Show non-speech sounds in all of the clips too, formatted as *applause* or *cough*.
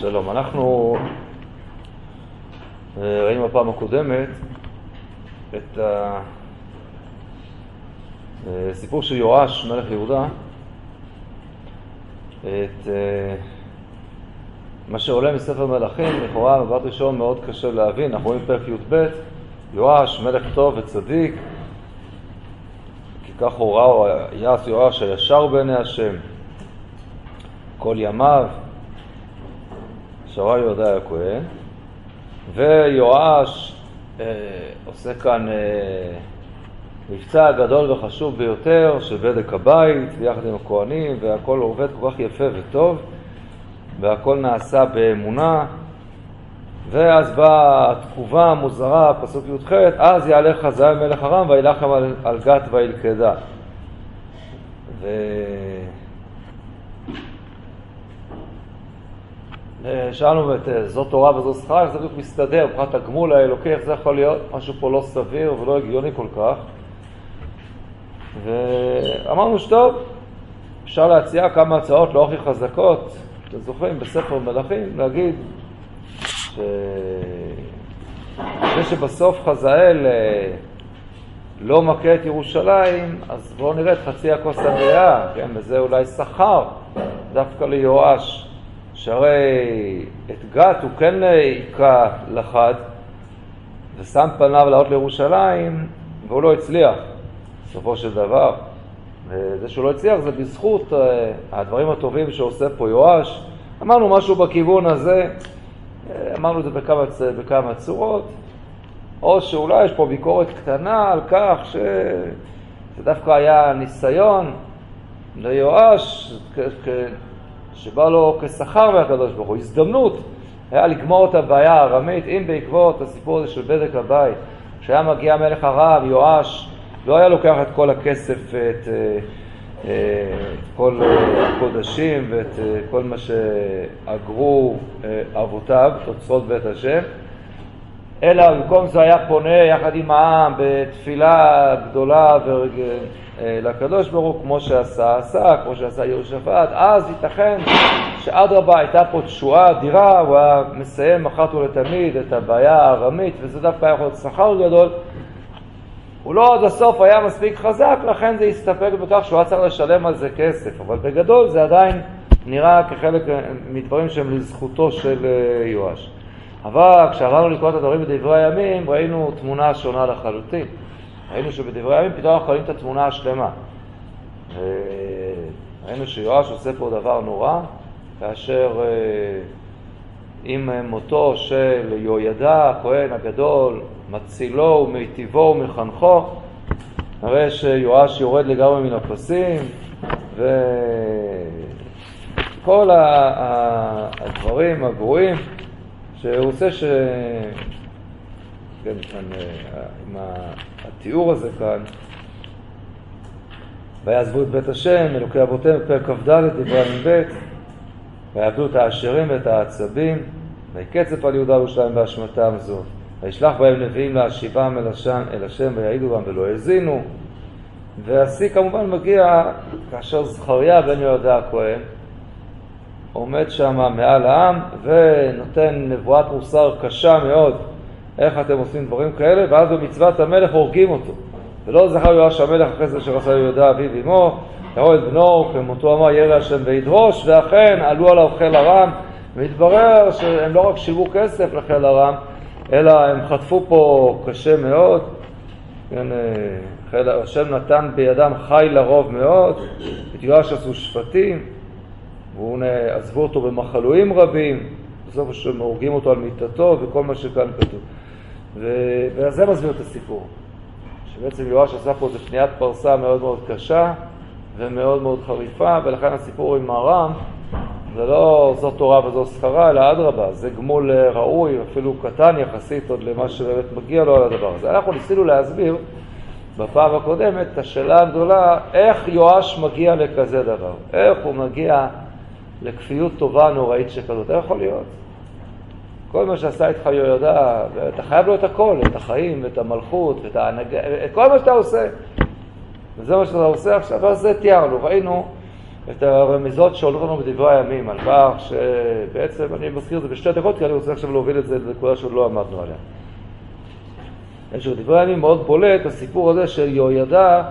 שלום, אנחנו אה, ראינו בפעם הקודמת את הסיפור אה, של יואש, מלך יהודה, את אה, מה שעולה מספר מלכים, לכאורה מבט ראשון מאוד קשה להבין, אנחנו רואים פרק י"ב, יואש, מלך טוב וצדיק, כי כך הורה יעש יואש הישר בעיני השם, כל ימיו, שרה יהודה הכהן, ויואש אה, עושה כאן אה, מבצע גדול וחשוב ביותר של בדק הבית ביחד עם הכהנים, והכל עובד כל כך יפה וטוב, והכל נעשה באמונה. ואז באה התגובה המוזרה, פסוק י"ח, אז יעלה חזאי מלך ארם וילחם על, על גת וילכדה. ו... שאלנו את אה, זאת תורה וזו שכר, איך זה בדיוק מסתדר, מבחינת הגמול האלוקי, איך זה יכול להיות משהו פה לא סביר ולא הגיוני כל כך. ואמרנו שטוב, אפשר להציע כמה הצעות לא הכי חזקות, אתם זוכרים, בספר מלכים, להגיד שזה שבסוף חזאל אה, לא מכה את ירושלים, אז בואו נראה את חצי הכוס המלאה, כן, וזה אולי שכר דווקא ליואש. שהרי את גת הוא כן היכה לחד ושם פניו לעלות לירושלים והוא לא הצליח בסופו של דבר. וזה שהוא לא הצליח זה בזכות אה, הדברים הטובים שעושה פה יואש. אמרנו משהו בכיוון הזה, אה, אמרנו את זה בכמה, בכמה צורות, או שאולי יש פה ביקורת קטנה על כך שזה דווקא היה ניסיון ליואש שבא לו כשכר מהקדוש ברוך הוא, הזדמנות היה לגמור את הבעיה הארמית, אם בעקבות הסיפור הזה של בדק הבית, כשהיה מגיע מלך ארם, יואש, לא היה לוקח את כל הכסף, את, אה, את כל הקודשים ואת אה, כל מה שאגרו אה, אבותיו, תוצאות בית השם, אלא במקום זה היה פונה יחד עם העם בתפילה גדולה אה, לקדוש ברוך הוא, כמו שעשה עשה, כמו שעשה יהושפט, אז ייתכן שאדרבה הייתה פה תשועה אדירה, הוא היה מסיים אחת ולתמיד את הבעיה הארמית, וזה דווקא יכול להיות שכר גדול. הוא לא עד הסוף היה מספיק חזק, לכן זה הסתפק בכך שהוא היה צריך לשלם על זה כסף, אבל בגדול זה עדיין נראה כחלק מדברים שהם לזכותו של אה, יואש. אבל כשעברנו לקרוא את הדברים בדברי הימים, ראינו תמונה שונה לחלוטין. ראינו שבדברי הימים פתאום אנחנו רואים את התמונה השלמה. ראינו שיואש עושה פה דבר נורא, כאשר אה, עם מותו של יהוידע, הכהן הגדול, מצילו ומיטיבו ומחנכו, נראה שיואש יורד לגמרי מן הפסים, וכל הדברים הגרועים שהוא עושה ש... כן, כאן, אה, עם התיאור הזה כאן, ויעזבו את בית השם, אלוקי אבותיהם, פרק כ"ד, דברי י"ב, ויעבדו את העשירים ואת העצבים, ויקצף על יהודה וירושלים באשמתם זו. וישלח בהם נביאים להשיבם אל השם, אל השם ויעידו בם ולא האזינו. והשיא כמובן מגיע כאשר זכריה בן יהודה הכהן עומד שם מעל העם ונותן נבואת מוסר קשה מאוד איך אתם עושים דברים כאלה, ואז במצוות המלך הורגים אותו. ולא זכר יואש המלך אחרי זה שרצה יהודה אביו אמו, יראו את בנו, כמותו אמר ירא השם וידרוש, ואכן עלו עליו חיל ארם, והתברר שהם לא רק שיוו כסף לחיל ארם, אלא הם חטפו פה קשה מאוד. כן, אה, חיל, השם נתן בידם חי לרוב מאוד, את יואש עשו שפטים, ועזבו אותו במחלואים רבים, בסוף הורגים אותו על מיטתו וכל מה שכאן כתוב. וזה מסביר את הסיפור. שבעצם יואש עשה פה איזה פניית פרסה מאוד מאוד קשה ומאוד מאוד חריפה, ולכן הסיפור עם ארם זה לא זו תורה וזו שכרה, אלא אדרבה, זה גמול ראוי, אפילו קטן יחסית עוד למה שבאמת מגיע לו על הדבר הזה. אנחנו ניסינו להסביר בפעם הקודמת את השאלה הגדולה, איך יואש מגיע לכזה דבר? איך הוא מגיע לכפיות טובה נוראית שכזאת? איך יכול להיות? כל מה שעשה איתך יהודה, אתה חייב לו את הכל, את החיים, את המלכות, את ההנהגה, את כל מה שאתה עושה. וזה מה שאתה עושה עכשיו, אז זה תיארנו, ראינו את הרמיזות שעולות לנו בדברי הימים, על כך שבעצם, אני מזכיר את זה בשתי דקות, כי אני רוצה עכשיו להוביל את זה לנקודה שעוד לא עמדנו עליה. יש בדברי הימים מאוד בולט הסיפור הזה של יהוידע,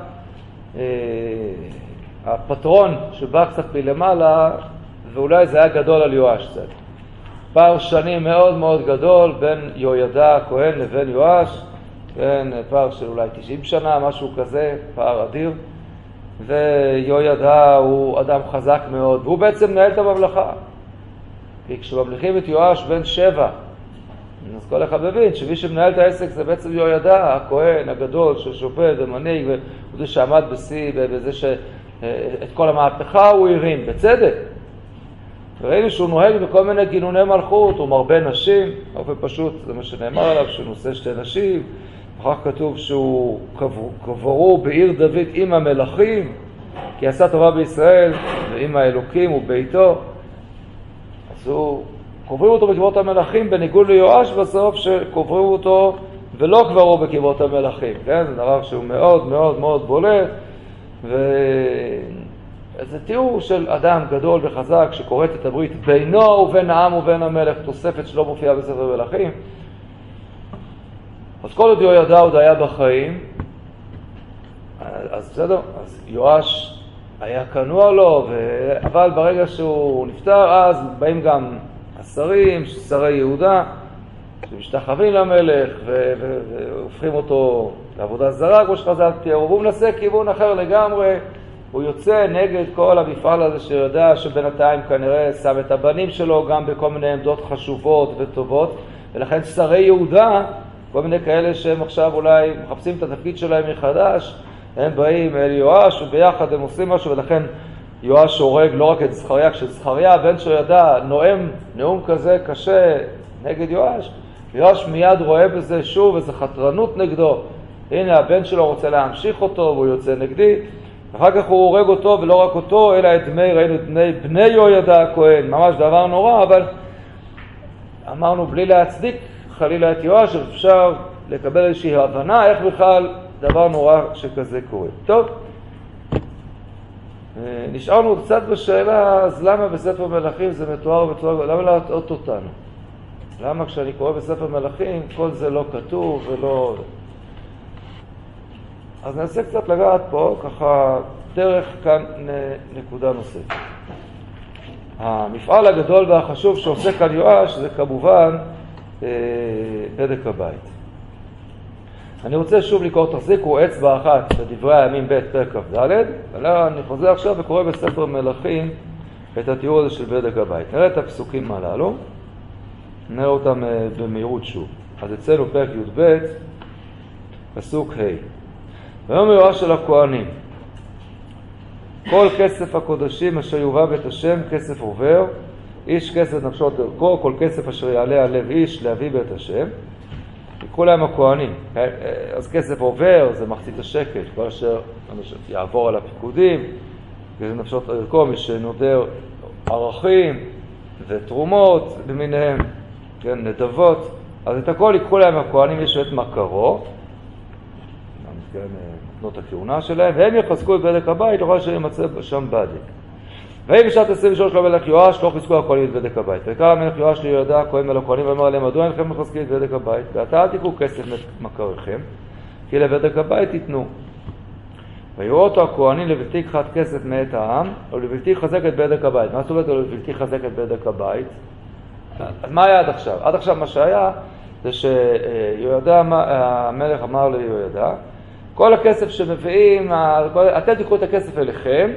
אה, הפטרון שבא קצת מלמעלה, ואולי זה היה גדול על יואש קצת. פער שנים מאוד מאוד גדול בין יהוידע הכהן לבין יואש, כן, פער של אולי 90 שנה, משהו כזה, פער אדיר. ויהוידע הוא אדם חזק מאוד, והוא בעצם מנהל את הממלכה. כי כשממליכים את יואש בן שבע, אז כל אחד מבין שמי שמנהל את העסק זה בעצם יהוידע, הכהן הגדול ששופט ומנהיג, והוא זה שעמד בשיא, וזה שאת כל המהפכה הוא הרים, בצדק. וראינו שהוא נוהג בכל מיני גינוני מלכות, הוא מרבה נשים, באופן פשוט, זה מה שנאמר עליו, שהוא נושא שתי נשים, אחר כך כתוב שהוא קברו בעיר דוד עם המלכים, כי עשה טובה בישראל ועם האלוקים וביתו. אז הוא, קוברים אותו בקברות המלכים בניגוד ליואש בסוף, שקוברים אותו ולא קברו בקברות המלכים, כן? זה דבר שהוא מאוד מאוד מאוד בולט, וזה תיאור של אדם גדול וחזק שכורת את הברית בינו ובין העם ובין המלך, תוספת שלא מופיעה בספר מלכים. אז כל עוד יהוידע עוד היה בחיים, אז בסדר, אז יואש היה כנוע לו, ו... אבל ברגע שהוא נפטר, אז באים גם השרים, שרי יהודה, שמשתחווים למלך והופכים אותו לעבודה זרה, כמו שחז"ל תיארו, והוא מנסה כיוון אחר לגמרי, הוא יוצא נגד כל המפעל הזה שיודע שבינתיים כנראה שם את הבנים שלו גם בכל מיני עמדות חשובות וטובות, ולכן שרי יהודה כל מיני כאלה שהם עכשיו אולי מחפשים את התפקיד שלהם מחדש, הם באים אל יואש וביחד הם עושים משהו ולכן יואש הורג לא רק את זכריה, כשזכריה הבן שלו ידע נואם נאום כזה קשה נגד יואש, יואש מיד רואה בזה שוב איזו חתרנות נגדו, הנה הבן שלו רוצה להמשיך אותו והוא יוצא נגדי, אחר כך הוא הורג אותו ולא רק אותו אלא את דמי, ראינו את בני, בני יהוידע הכהן, ממש דבר נורא אבל אמרנו בלי להצדיק חלילה את יואש, אפשר לקבל איזושהי הבנה איך בכלל דבר נורא שכזה קורה. טוב, אה, נשארנו קצת בשאלה, אז למה בספר מלכים זה מתואר בצורה, למה להטעות אותנו? למה כשאני קורא בספר מלכים כל זה לא כתוב ולא... אז ננסה קצת לגעת פה, ככה, דרך כאן נקודה נוספת. המפעל הגדול והחשוב שעושה כאן יואש זה כמובן בדק הבית. אני רוצה שוב לקרוא, תחזיקו אצבע אחת בדברי הימים ב' פרק כ"ד, אני חוזר עכשיו וקורא בספר מלכים את התיאור הזה של בדק הבית. נראה את הפסוקים הללו, נראה אותם אה, במהירות שוב. אז אצלנו פרק י"ב, פסוק ה' ויאמר יואש של הכהנים כל כסף הקודשים אשר יובא בית השם כסף עובר איש כסף נפשו דרכו, כל כסף אשר יעלה על לב איש להביא בית השם. יקחו להם הכהנים. אה, אה, אז כסף עובר, זה מחצית השקל, כל אשר יעבור על הפיקודים, כסף נפשות ערכו, מי שנודר ערכים ותרומות למיניהם, כן, נדבות. אז את הכל ייקחו להם הכהנים, יש את מכרו, כן, נותנות אה, הכהונה שלהם, והם יחזקו את בדק הבית, לא אשר יימצא שם בדק. ויהי בשעת 23 למלך יואש, לא חיזקו הכהנים את בדק הבית. ויקרא המלך יואש ליהודה הכהן אל הכהנים ואמר להם, מדוע אינכם מחזקים את בדק הבית? ועתה אל תקחו כסף מכריכם, כי לבדק הבית תיתנו. ויראו אותו הכהנים לבלתי קחת כסף מאת העם, ולבלתי חזק את בדק הבית. מה זאת אומרת לבלתי חזק את בדק הבית? אז מה היה עד עכשיו? עד עכשיו מה שהיה זה שיהודה, המלך אמר ליהודה, כל הכסף שמביאים, אתם תיקחו את הכסף אליכם,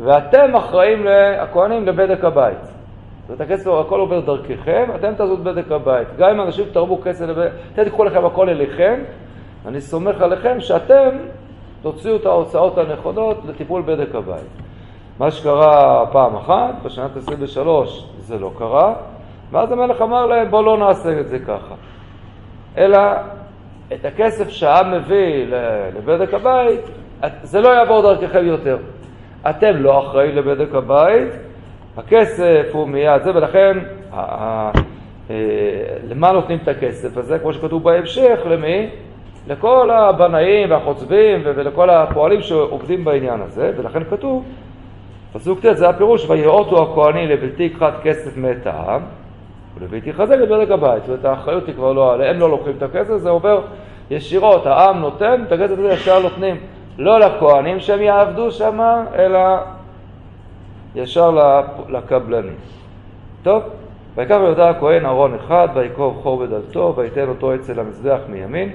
ואתם אחראים, הכהנים, לבדק הבית. זאת הכסף, הכל עובר דרככם, אתם תעזו את בדק הבית. גם אם אנשים תרבו כסף, אתם תיקחו לכם הכל אליכם, אני סומך עליכם שאתם תוציאו את ההוצאות הנכונות לטיפול בדק הבית. מה שקרה פעם אחת, בשנת 23 זה לא קרה, ואז המלך אמר להם בואו לא נעשה את זה ככה. אלא את הכסף שהעם מביא לבדק הבית, זה לא יעבור דרככם יותר. אתם לא אחראים לבדק הבית, הכסף הוא מיד זה, ולכן אה, למה נותנים את הכסף הזה? כמו שכתוב בהמשך, למי? לכל הבנאים והחוצבים ולכל הפועלים שעובדים בעניין הזה, ולכן כתוב פסוק ט' זה הפירוש, ויראותו הכהנים לבלתי יכחת כסף מאת העם, ולבלתי יחזק את בדק הבית. זאת אומרת, האחריות היא כבר לא עליהם, הם לא לוקחים את הכסף, זה עובר ישירות, העם נותן, את הכסף הזה ישר נותנים לא לכהנים שהם יעבדו שם, אלא ישר לקבלנים. טוב, ויקח יהודה הכהן ארון אחד, ויקוב חור בדלתו, ויתן אותו אצל המזבח מימין.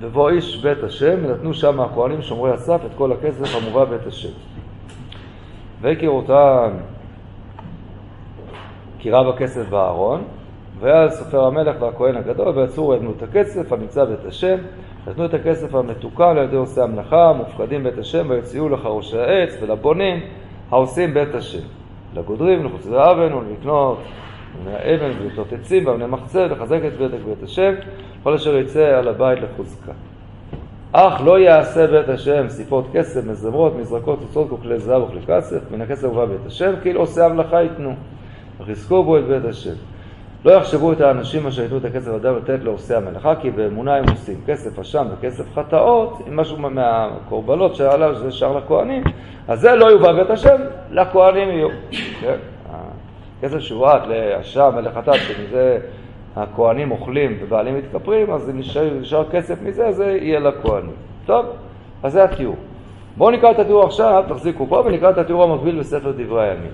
ובוא איש בית השם, ונתנו שם הכהנים שומרי הסף את כל הכסף המובא בית השם. ויקר אותם כי רב הכסף בארון, והיה סופר המלך והכהן הגדול, ויצאו ויבנו את הכסף הנמצא בית השם, נתנו את הכסף המתוקן על ידי עושי המלאכה, מופקדים בית השם, ויציעו לחרושי העץ ולבונים העושים בית השם. לגודרים, לחוצי האבן ולקנות אבן ולקנות עצים ואבני מחצה, לחזק את בית בית השם, כל אשר יצא על הבית לחוזקה. אך לא יעשה בית השם סיפות כסף, מזמרות, מזרקות, תוצאות וכלי זהב וכלי כסף, מן הכסף ובא בית השם, כאילו עושי המלאכה ייתנו, וחזקו בו את בית השם. לא יחשבו את האנשים אשר ייתנו את הכסף אדם לתת לעושי המלאכה, כי באמונה הם עושים כסף אשם וכסף חטאות, אם משהו מהקורבנות שעליו זה שר לכהנים, אז זה לא יובא בית השם, לכהנים יהיו. כן? הכסף שהועט לאשם ולחטאת, שמזה הכהנים אוכלים ובעלים מתכפרים, אז אם נשאר כסף מזה, זה יהיה לכהנים. טוב, אז זה התיאור. בואו נקרא את התיאור עכשיו, תחזיקו פה, ונקרא את התיאור המקביל בספר דברי הימים.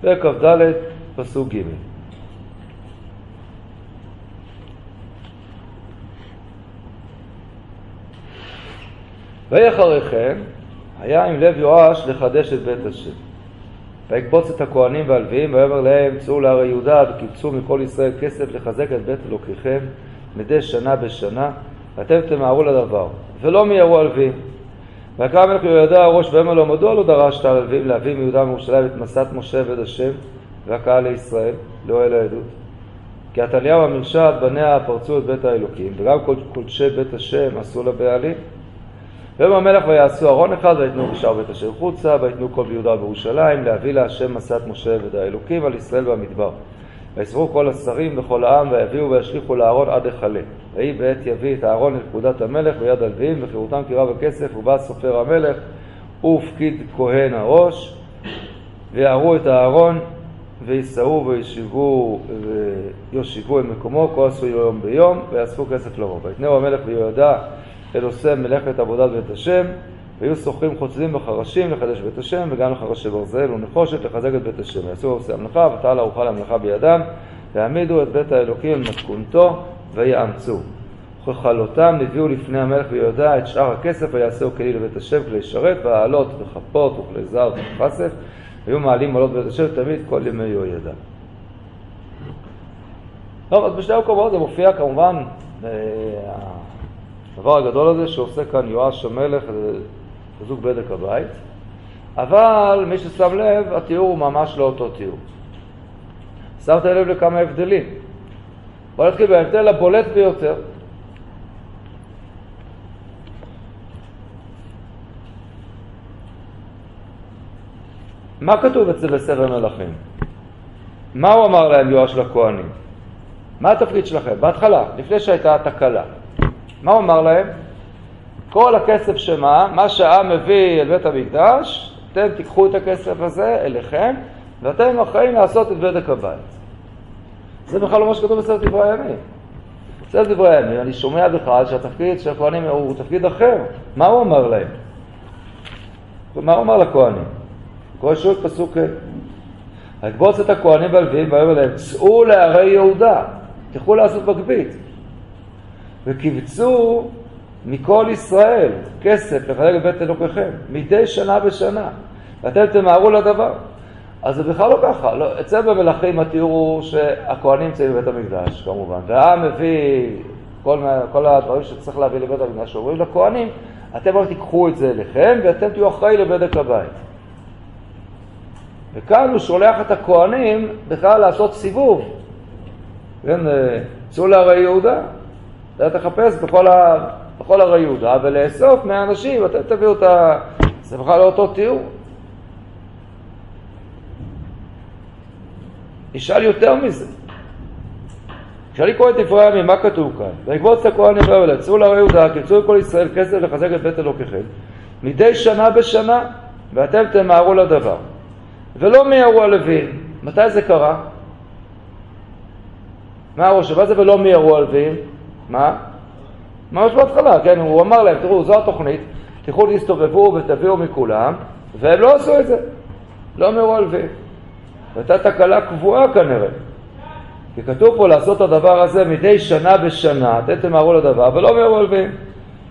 פרק כ"ד, פסוק ג' ואחרי כן היה עם לב יואש לחדש את בית השם. ויקבוץ את הכהנים והלוויים ויאמר להם צאו להרי יהודה וקיבצו מכל ישראל כסף לחזק את בית אלוקיכם מדי שנה בשנה ואתם תמהרו לדבר ולא מיהרו הלוויים ויקרא המלך יהוידע הראש ואומר לו מדוע לא דרשת להביא מיהודה ומירושלים את מסת משה ועד השם והקהל לישראל לאוהל העדות. כי עתליהו המרשעת בניה פרצו את בית האלוקים וגם קודשי בית השם עשו לבעלים ויאמר המלך ויעשו ארון אחד ויתנו בשער בית השם חוצה ויתנו כל ביהודה ובירושלים להביא להשם מסת משה ועד האלוקים על ישראל במדבר ויסברו כל השרים וכל העם, ויביאו וישליכו לארון עד היכלה. ויהי בעת יביא את הארון לפקודת המלך ביד הלווים, וחירותם כי רב הכסף, ובא סופר המלך, ופקיד כהן הראש, ויערו את הארון, ויישאו וישיבו, ויושיבו את מקומו, כל עשו יום ביום, ויאספו כסף לרוב. ויתנאו המלך ויהודה אל עושה מלאכת עבודת בית השם, והיו שוכרים חוצבים וחרשים לחדש בית השם, וגם לחרשי ברזל ונחושת לחזק את בית השם. ויעשו עושי המלאכה, ותעל ארוחה למלאכה בידם, ויעמידו את בית האלוקים על מתכונתו, ויאמצו. וככלותם הביאו לפני המלך ויהודה את שאר הכסף, ויעשהו כלי לבית השם, כלי שרת, והעלות וכפות וכלי זר וכסף, היו מעלים עלות בית השם תמיד כל ימי יהוידע. טוב, אז בשני המקומות זה מופיע כמובן אה, הדבר הגדול הזה שעושה כאן יואש המלך, חיזוק בדק הבית, אבל מי ששם לב, התיאור הוא ממש לא אותו תיאור. שמת לב לכמה הבדלים. בוא נתחיל בהבדל הבולט ביותר. מה כתוב אצל בספר מלכים? מה הוא אמר להם יואש לכהנים? מה התפקיד שלכם? בהתחלה, לפני שהייתה התקלה. מה הוא אמר להם? כל הכסף שמה, מה שהעם מביא אל בית המקדש, אתם תיקחו את הכסף הזה אליכם, ואתם אחראים לעשות את בדק הבית. זה בכלל לא מה שכתוב בסרט דברי הימים. בסרט דברי הימים, אני שומע בכלל שהתפקיד של הכהנים הוא תפקיד אחר. מה הוא אמר להם? מה הוא אמר לכהנים? כל שוב פסוק ה'. לקבוץ את הכהנים והלוויים ויאמר להם, צאו לערי יהודה, תלכו לעשות מגבית. וקיבצו מכל ישראל כסף לחלק בבית אלוקיכם, מדי שנה בשנה, ואתם תמהרו לדבר. אז זה בכלל לא ככה, לא, אצל במלכים התיאור הוא שהכוהנים נמצאים בבית המקדש כמובן, והעם מביא כל, כל הדברים שצריך להביא לבית המקדש, אומרים לכוהנים, אתם רק תיקחו את זה אליכם ואתם תהיו אחראי לבדק הבית. וכאן הוא שולח את הכוהנים בכלל לעשות סיבוב, כן, אה, צאו להרי יהודה, אתה תחפש בכל, ה... בכל הרי יהודה ולאסוף מהאנשים, אתם תביאו את ה... זה בכלל לא אותו תיאור. ישאל יותר מזה. כשאני קורא את דברי הימים, מה כתוב כאן? ויקבוץ הכהנים באוהל, יצאו להרי יהודה, קיצרו כל ישראל כסף לחזק את בית אלוקיכם, מדי שנה בשנה, ואתם תמהרו לדבר. ולא מיהרו הלווים. מתי זה קרה? מה הראש? מה זה ולא מיהרו הלווים? מה? ממש בהתחלה, כן, הוא אמר להם, תראו, זו התוכנית, תלכו להסתובבו ותביאו מכולם, והם לא עשו את זה, לא הלווים. הייתה תקלה קבועה כנראה. כי כתוב פה לעשות את הדבר הזה מדי שנה בשנה, אתם תמהרו לדבר, ולא הלווים.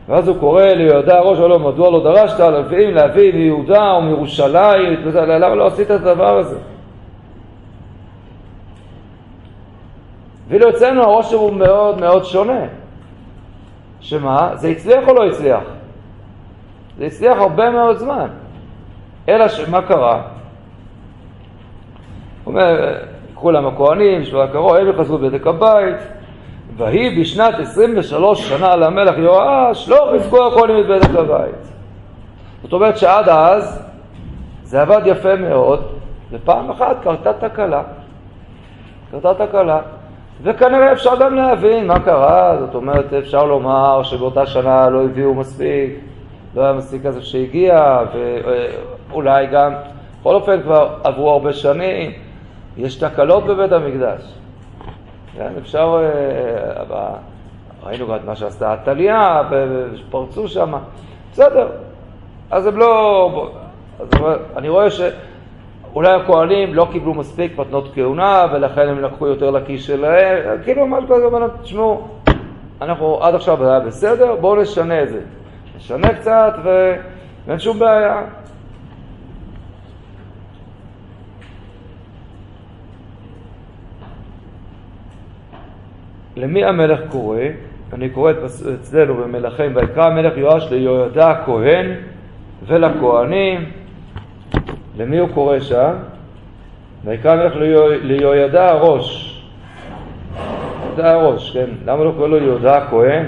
ואז הוא קורא ליהודה ראש העולם, מדוע לא דרשת הלווים להביא מיהודה או מירושלים, למה לא עשית את הדבר הזה? ואילו אצלנו הראש הוא מאוד מאוד שונה. שמה? זה הצליח או לא הצליח? זה הצליח הרבה מאוד זמן. אלא שמה קרה? הוא אומר, קחו להם הכהנים, שבוע הקרוב, הם יחזרו בבדק הבית, ויהי בשנת 23 שנה למלך יואש, לא חיזקו הכהנים את בדק הבית. זאת אומרת שעד אז זה עבד יפה מאוד, ופעם אחת קרתה תקלה. קרתה תקלה. וכנראה אפשר גם להבין מה קרה, זאת אומרת אפשר לומר שבאותה שנה לא הביאו מספיק, לא היה מספיק כסף שהגיע, ואולי גם, בכל אופן כבר עברו הרבה שנים, יש תקלות בבית המקדש. כן, אפשר, אה, ראינו גם את מה שעשתה עתליה, ופרצו שם, בסדר, אז הם לא, אז אני רואה ש... אולי הכהנים לא קיבלו מספיק מתנות כהונה ולכן הם לקחו יותר לכיס שלהם, כאילו ממש כזה, תשמעו, אנחנו עד עכשיו היה בסדר, בואו נשנה את זה. נשנה קצת ואין שום בעיה. למי המלך קורא? אני קורא אצלנו במלכים, ויקרא המלך יואש ליהוידע הכהן ולכהנים למי הוא קורא שם? ויקרא המלך ליהוידע הראש. יהודה הראש, כן? למה לא קורא לו יהודה הכהן?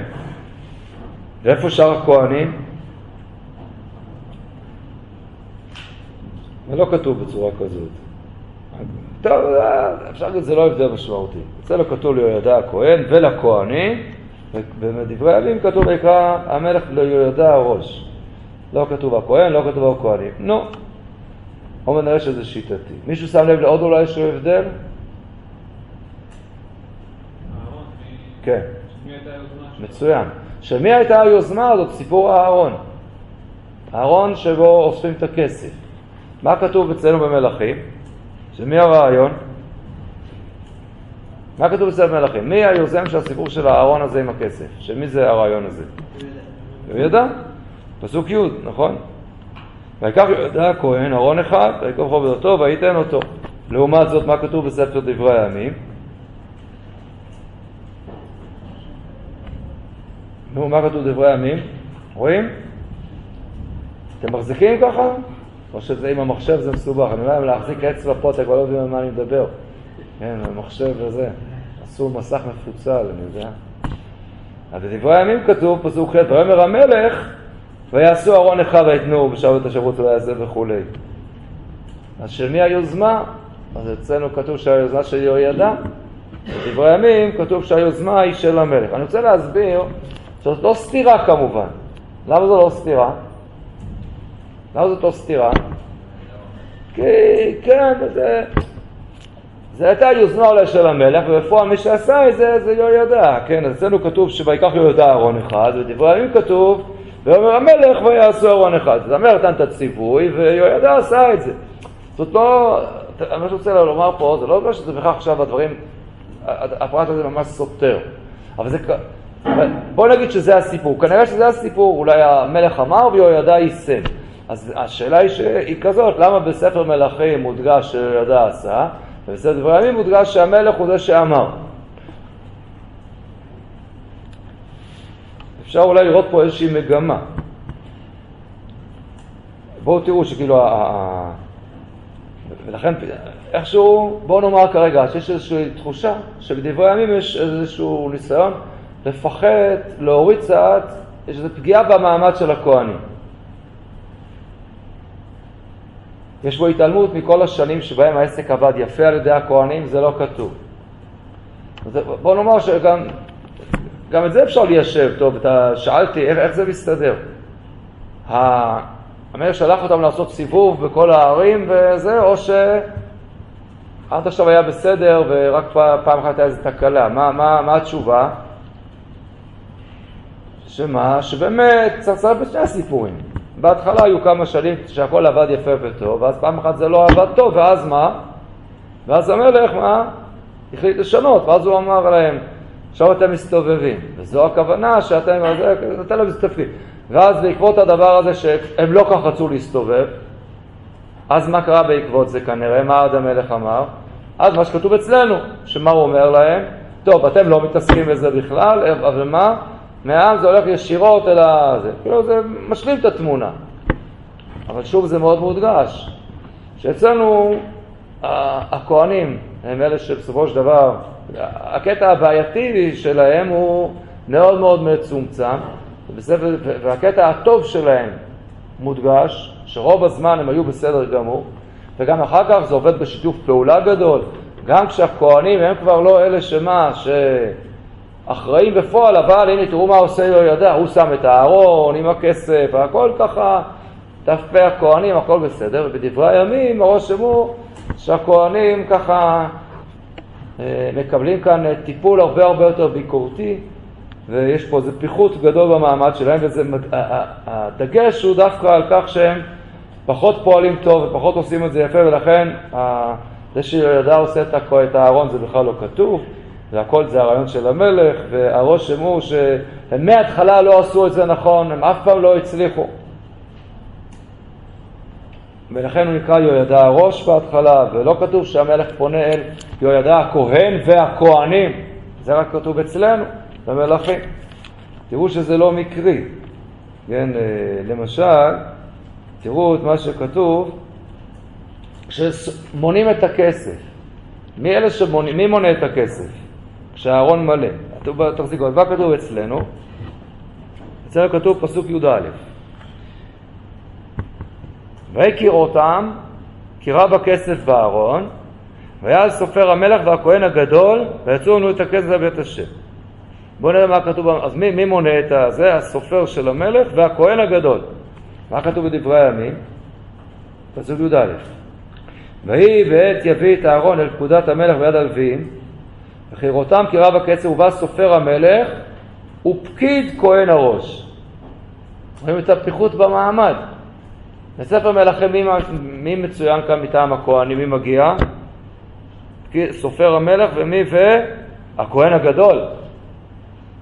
ואיפה שאר הכהנים? זה לא כתוב בצורה כזאת. טוב, אפשר להגיד שזה לא הבדל משמעותי. אצלנו כתוב ליהוידע הכהן ולכהנים, ובדברי הימים כתוב ויקרא המלך ליהוידע הראש. לא כתוב הכהן, לא כתוב הכהנים. נו, בואו נראה שזה שיטתי. מישהו שם לב לעוד אולי איזשהו הבדל? כן. מצוין. של מי הייתה היוזמה הזאת? סיפור אהרון. אהרון שבו אוספים את הכסף. מה כתוב אצלנו במלכים? של מי הרעיון? מה כתוב אצלנו במלכים? מי היוזם של הסיפור של האהרון הזה עם הכסף? של מי זה הרעיון הזה? הוא ידע. פסוק י', נכון? ויקח יהודה הכהן ארון אחד, ויקח עבודתו וייתן אותו. לעומת זאת, מה כתוב בספר דברי הימים? נו, מה כתוב דברי הימים? רואים? אתם מחזיקים ככה? או שזה עם המחשב זה מסובך. אני אומר להם להחזיק אצבע פה, אתם כבר לא יודעים על מה אני מדבר. כן, המחשב וזה. עשו מסך מפוצל, אני יודע. אז בדברי הימים כתוב, פסוק ח', ויאמר המלך ויעשו ארון אחד ויתנו בשעות השבועות ויעשה וכולי. אז של מי היוזמה? אז אצלנו כתוב שהיוזמה של יהוידע, בדברי הימים כתוב שהיוזמה היא של המלך. אני רוצה להסביר שזאת לא סתירה כמובן. למה זו לא סתירה? למה זאת לא סתירה? כי כן, זה, זה הייתה יוזמה אולי של המלך, ובפועל מי שעשה את זה זה יהוידע. כן, אז אצלנו כתוב שויקח יהוידע ארון אחד, ובדברי הימים כתוב ואומר המלך ויעשו ארון אחד. אז המלך נתן את הציווי ויהוידע עשה את זה. זאת לא, מה שאני רוצה לומר פה, זה לא אומר שזה בכך עכשיו הדברים, הפרט הזה ממש סותר. אבל זה, בוא נגיד שזה הסיפור. כנראה שזה הסיפור, אולי המלך אמר ויהוידע יישם. אז השאלה היא, שהיא כזאת, למה בספר מלכים מודגש שיהוידע עשה, ובספר דברי הימים מודגש שהמלך הוא זה שאמר. אפשר אולי לראות פה איזושהי מגמה. בואו תראו שכאילו, ולכן איכשהו, בואו נאמר כרגע שיש איזושהי תחושה שבדברי הימים יש איזשהו ניסיון לפחד, להוריד קצת, יש איזו פגיעה במעמד של הכוהנים. יש בו התעלמות מכל השנים שבהם העסק עבד יפה על ידי הכוהנים, זה לא כתוב. בוא נאמר שגם גם את זה אפשר ליישב, טוב, אתה שאלתי איך, זה מסתדר. המלך שלח אותם לעשות סיבוב בכל הערים וזה, או ש... עד עכשיו היה בסדר ורק פעם אחת הייתה איזו תקלה. מה, מה, מה התשובה? שמה? שבאמת צריך לספר בשני הסיפורים. בהתחלה היו כמה שנים שהכל עבד יפה וטוב, ואז פעם אחת זה לא עבד טוב, ואז מה? ואז המלך, מה? החליט לשנות, ואז הוא אמר להם, עכשיו אתם מסתובבים, וזו הכוונה שאתם, אתם לא מסתובבים. ואז בעקבות הדבר הזה שהם לא כך רצו להסתובב, אז מה קרה בעקבות זה כנראה? מה עד המלך אמר? אז מה שכתוב אצלנו, שמה הוא אומר להם? טוב, אתם לא מתעסקים בזה בכלל, אבל מה? מאז זה הולך ישירות אל ה... זה, כאילו זה משלים את התמונה. אבל שוב זה מאוד מודגש, שאצלנו הכוהנים הם אלה שבסופו של דבר, הקטע הבעייתי שלהם הוא מאוד מאוד מצומצם, והקטע הטוב שלהם מודגש, שרוב הזמן הם היו בסדר גמור, וגם אחר כך זה עובד בשיתוף פעולה גדול, גם כשהכוהנים הם כבר לא אלה שמה, שאחראים בפועל, אבל הנה תראו מה עושה יהוידע, הוא שם את הארון עם הכסף, הכל ככה, ת"פ הכוהנים, הכל בסדר, ובדברי הימים הרושם הוא שהכוהנים ככה מקבלים כאן טיפול הרבה הרבה יותר ביקורתי, ויש פה איזה פיחות גדול במעמד שלהם, והדגש הוא דווקא על כך שהם פחות פועלים טוב ופחות עושים את זה יפה, ולכן זה שידע עושה את הארון זה בכלל לא כתוב, והכל זה הרעיון של המלך, והרושם הוא שהם מההתחלה לא עשו את זה נכון, הם אף פעם לא הצליחו. ולכן הוא נקרא יהוידע הראש בהתחלה, ולא כתוב שהמלך פונה אל יהוידע הכהן והכהנים, זה רק כתוב אצלנו, במלכים. תראו שזה לא מקרי, כן, אה, למשל, תראו את מה שכתוב, כשמונים את הכסף. מי אלה שמונים, מי מונה את הכסף? כשהארון מלא. תחזיקו, מה כתוב אצלנו? אצלנו כתוב פסוק י"א. והכיר אותם, קירה בכסף בארון, והיה סופר המלך והכהן הגדול, ויצאו לנו את הכסף לבית השם. בואו נראה מה כתוב, אז מי, מי מונה את זה? הסופר של המלך והכהן הגדול. מה כתוב בדברי הימים? פסוק י"א. ויהי בעת יביא את הארון אל פקודת המלך ביד הלווים, וכירותם כי רב הקצר ובא סופר המלך ופקיד כהן הראש. רואים את הפיחות במעמד. בספר מלכים מי, מי מצוין כאן מטעם הכהנים? מי מגיע? סופר המלך ומי והכהן הגדול.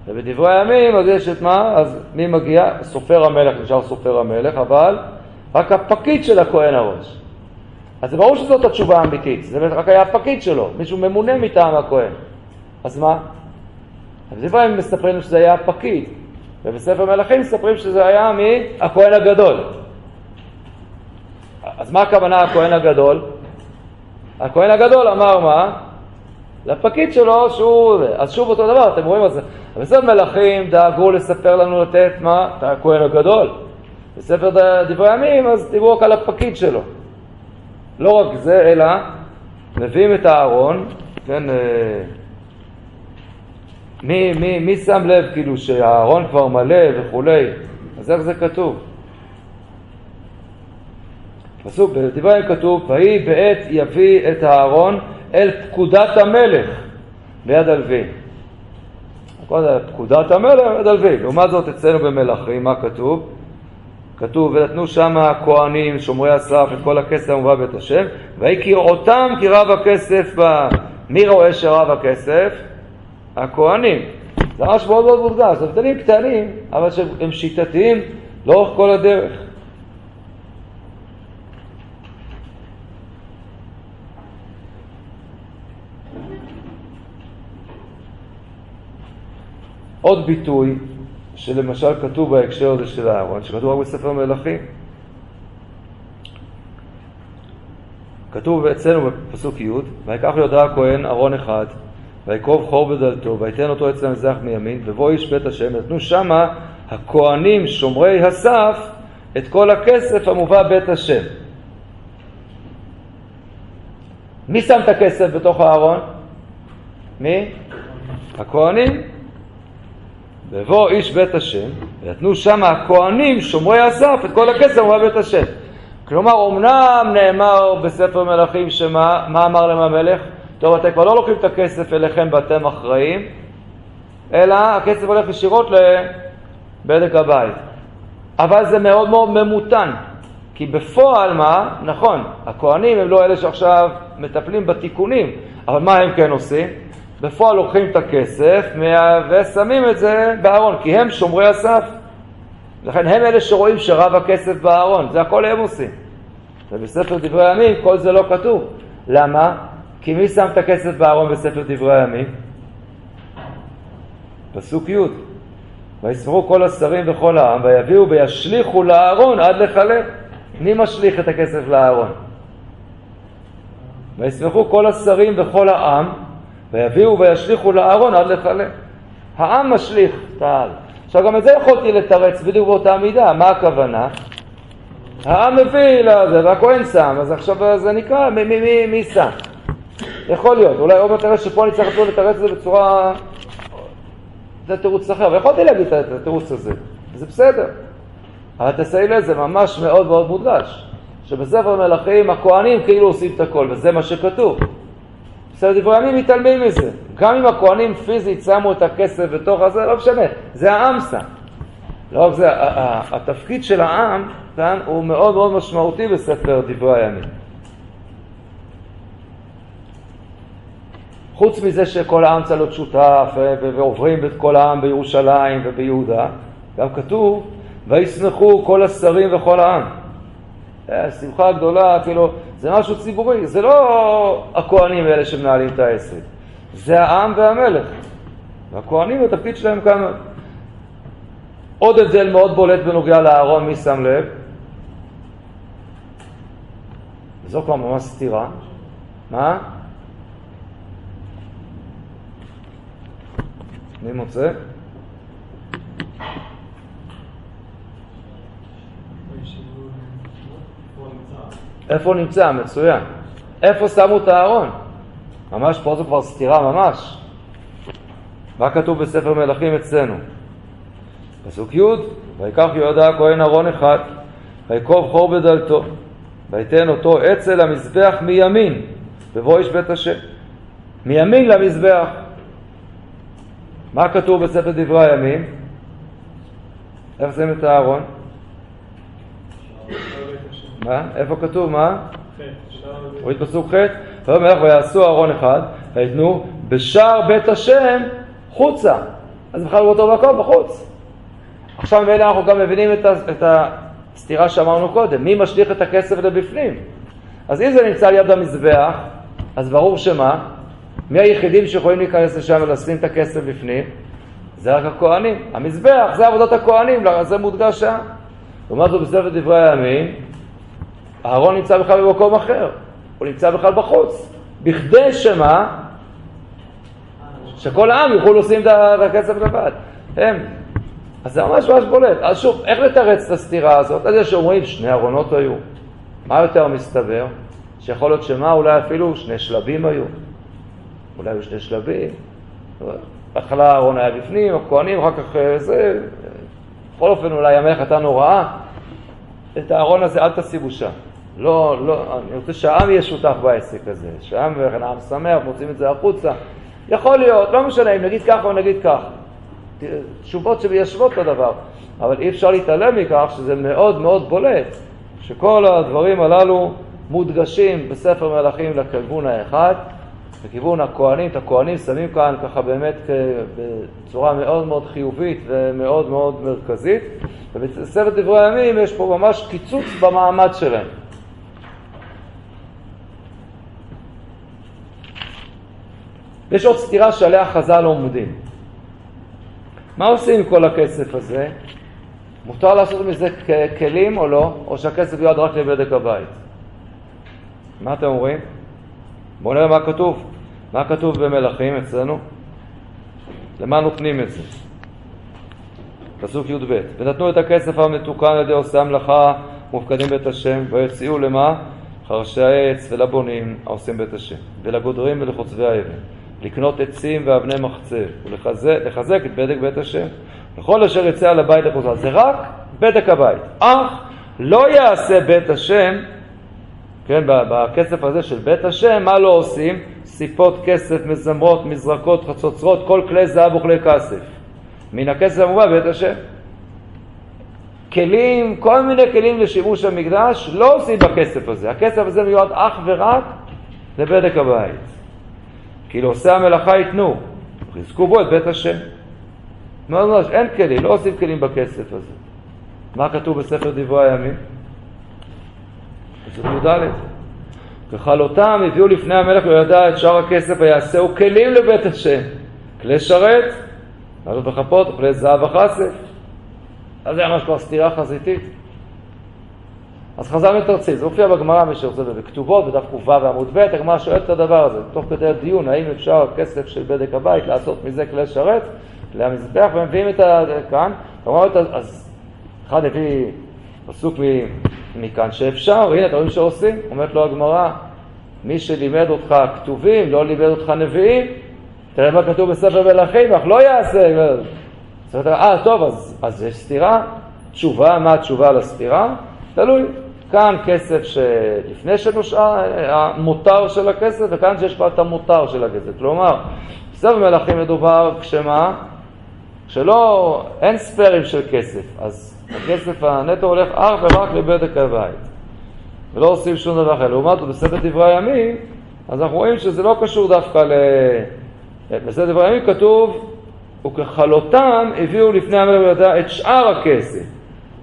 ובדברי הימים אז יש את מה? אז מי מגיע? סופר המלך, נשאר סופר המלך, אבל רק הפקיד של הכהן הראש. אז זה ברור שזאת התשובה האמיתית, זה רק היה הפקיד שלו, מישהו ממונה מטעם הכהן. אז מה? אז בדברי הימים מספרים שזה היה הפקיד, ובספר מלכים מספרים שזה היה מהכהן הגדול. אז מה הכוונה הכהן הגדול? הכהן הגדול אמר מה? לפקיד שלו שהוא... אז שוב אותו דבר, אתם רואים את זה. בספר מלכים דאגו לספר לנו לתת מה? את הכהן הגדול. בספר דברי הימים אז דיברו רק על הפקיד שלו. לא רק זה, אלא מביאים את הארון, כן, אה, מי, מי, מי שם לב כאילו שהארון כבר מלא וכולי, אז איך זה כתוב? פסוק, בדברי הימים כתוב, ויהי בעת יביא את הארון אל פקודת המלך ביד הלוי. פקודת המלך ביד הלוי. לעומת זאת אצלנו במלכים, מה כתוב? כתוב, ונתנו שם הכהנים, שומרי הסף, את כל הכסף המובא בית השם, ויהי אותם כי רב הכסף בה. מי רואה שרב הכסף? הכהנים. זה ממש מאוד מאוד מודגש, זה הבדלים קטנים, אבל שהם שיטתיים לאורך כל הדרך. עוד ביטוי שלמשל כתוב בהקשר הזה של אהרון, שכתוב רק בספר מלכים. כתוב אצלנו בפסוק י', ויקח ליהודה הכהן ארון אחד, ויקרוב חור בדלתו, ויתן אותו אצל המזרח מימין, ובוא איש בית השם, נתנו שמה הכהנים שומרי הסף את כל הכסף המובא בית השם. מי שם את הכסף בתוך הארון? מי? הכהנים. ויבוא איש בית השם, ויתנו שם הכהנים שומרי הסף את כל הכסף שומרי בית השם. כלומר, אמנם נאמר בספר מלכים שמה, מה אמר להם המלך? טוב, אתם כבר לא לוקחים את הכסף אליכם ואתם אחראים, אלא הכסף הולך ישירות לבדק הבית. אבל זה מאוד מאוד ממותן, כי בפועל מה? נכון, הכהנים הם לא אלה שעכשיו מטפלים בתיקונים, אבל מה הם כן עושים? בפועל לוקחים את הכסף ושמים את זה בארון, כי הם שומרי הסף. לכן הם אלה שרואים שרב הכסף בארון, זה הכל הם עושים. ובספר דברי הימים כל זה לא כתוב. למה? כי מי שם את הכסף בארון בספר דברי הימים? פסוק י' ויספרו כל השרים וכל העם ויביאו וישליכו לארון עד לחלק. מי משליך את הכסף לארון? ויסמכו כל השרים וכל העם ויביאו וישליכו לארון עד לחלק. העם משליך את העל. עכשיו גם את זה יכולתי לתרץ בדיוק באותה מידה, מה הכוונה? העם מביא לזה והכהן שם, אז עכשיו זה נקרא, מי, מי, מי, מי שם? יכול להיות, אולי עוד מעט שפה אני צריך לתרץ את זה בצורה... זה תירוץ אחר, ויכולתי להגיד את התירוץ הזה, זה בסדר. אבל תסעי לזה ממש מאוד מאוד מודגש, שבספר מלכים הכהנים כאילו עושים את הכל, וזה מה שכתוב. בסדר, דברי ימים מתעלמים מזה. גם אם הכהנים פיזית שמו את הכסף בתוך הזה, לא משנה, זה העם שם. לא רק זה, התפקיד של העם כאן הוא מאוד מאוד משמעותי בספר דברי הימים. חוץ מזה שכל העם צריך להיות שותף ועוברים את כל העם בירושלים וביהודה, גם כתוב וישמחו כל השרים וכל העם. אה, שמחה גדולה, כאילו, זה משהו ציבורי, זה לא הכוהנים האלה שמנהלים את העסק, זה העם והמלך. והכוהנים, התפקיד שלהם כאן... עוד הבדל מאוד בולט בנוגע לאהרון, מי שם לב? זו כבר ממש סתירה. מה? מי מוצא? איפה הוא נמצא? מצוין. איפה שמו את הארון? ממש פה זו כבר סתירה ממש. מה כתוב בספר מלכים אצלנו? פסוק י' ויקח יהודה הכהן ארון אחד ויקוב חור בדלתו ויתן אותו אצל המזבח מימין בבוא איש בית השם מימין למזבח מה כתוב בספר דברי הימים? איפה שמים את הארון? מה? איפה כתוב? מה? רואים פסוק ח' ויאמר ויעשו ארון אחד ויתנו בשער בית השם חוצה אז בכלל באותו מקום בחוץ עכשיו ממילא אנחנו גם מבינים את, את הסתירה שאמרנו קודם מי משליך את הכסף לבפנים אז אם זה נמצא ליד המזבח אז ברור שמה? מי היחידים שיכולים להיכנס לשם ולשים את הכסף בפנים? זה רק הכוהנים. המזבח, זה עבודת הכוהנים, זה מודגש שם. לעומת זאת בספר דברי הימים, אהרון נמצא בכלל במקום אחר, הוא נמצא בכלל בחוץ. בכדי שמה? שכל העם יוכלו לשים את הכסף לבד. הם. אז זה ממש ממש בולט. אז שוב, איך לתרץ את הסתירה הזאת? על זה שאומרים שני ארונות היו. מה יותר מסתבר? שיכול להיות שמה? אולי אפילו שני שלבים היו. אולי היו שני שלבים. בהתחלה אהרון היה בפנים, הכהנים, אחר כך אה, זה. בכל אופן, אולי המלך נתן הוראה. את הארון הזה אל תשימו שם. לא, לא, אני רוצה שהעם יהיה שותף בעסק הזה, שהעם וכן העם שמח, מוצאים את זה החוצה. יכול להיות, לא משנה אם נגיד ככה או נגיד כך. תשובות שמיישבות את הדבר, אבל אי אפשר להתעלם מכך שזה מאוד מאוד בולט, שכל הדברים הללו מודגשים בספר מלכים לכיוון האחד, לכיוון הכהנים, את הכהנים שמים כאן ככה באמת בצורה מאוד מאוד חיובית ומאוד מאוד מרכזית, ובספר דברי הימים יש פה ממש קיצוץ במעמד שלהם. יש עוד סתירה שעליה חז"ל עומדים. מה עושים עם כל הכסף הזה? מותר לעשות מזה כלים או לא? או שהכסף יועד רק לבדק הבית? מה אתם אומרים? בואו נראה מה כתוב. מה כתוב במלכים אצלנו? למה נותנים את זה? פסוק י"ב: ונתנו את הכסף המתוקן על ידי עושי המלאכה מופקדים בית השם ויציעו למה? חרשי העץ ולבונים העושים בית השם ולגודרים ולחוצבי האבן לקנות עצים ואבני מחצב, ולחזק את בדק בית השם. לכל אשר יצא על הבית לחוזר. זה רק בדק הבית. אך לא יעשה בית השם, כן, בכסף הזה של בית השם, מה לא עושים? סיפות כסף, מזמרות, מזרקות, חצוצרות, כל כלי זהב וכלי כסף. מן הכסף המובא בית השם. כלים, כל מיני כלים לשימוש המקדש, לא עושים בכסף הזה. הכסף הזה מיועד אך ורק לבדק הבית. כי לעושי המלאכה ייתנו, חיזקו בו את בית השם. מאוד ממש, אין כלים, לא עושים כלים בכסף הזה. מה כתוב בספר דברי הימים? פסוק י"ד. וכלותם הביאו לפני המלך וידע את שאר הכסף ויעשהו כלים לבית השם. כלי שרת, לעלות בכפות, כלי זהב וכסף. אז זה ממש כבר סתירה חזיתית. אז חז"ל מתרצים, זה מופיע בגמרא, מי שרוצה, בכתובות, בדף ק"ו ועמוד ב', הגמרא שואלת את הדבר הזה, תוך כדי הדיון, האם אפשר כסף של בדק הבית לעשות מזה כלי שרת, כלי המזבח, ומביאים את ה... כאן, אומרת, אז אחד הביא פסוק מכאן שאפשר, הנה, אתם רואים שעושים, אומרת לו הגמרא, מי שלימד אותך כתובים, לא לימד אותך נביאים, תראה מה כתוב בספר מלכים, אך לא יעשה. אה, טוב, אז, אז יש סתירה? תשובה, מה התשובה לסתירה? תלוי. כאן כסף שלפני שנושעה, המותר של הכסף, וכאן שיש כבר את המותר של הכסף. כלומר, בספר מלכים מדובר כשמה? שלא, אין ספיירים של כסף, אז הכסף הנטו הולך אך ורק לבדק הבית, ולא עושים שום דבר אחר. לעומת זאת, בספר דברי הימים, אז אנחנו רואים שזה לא קשור דווקא ל... בספר דברי הימים כתוב, וככלותם הביאו לפני המלך את שאר הכסף.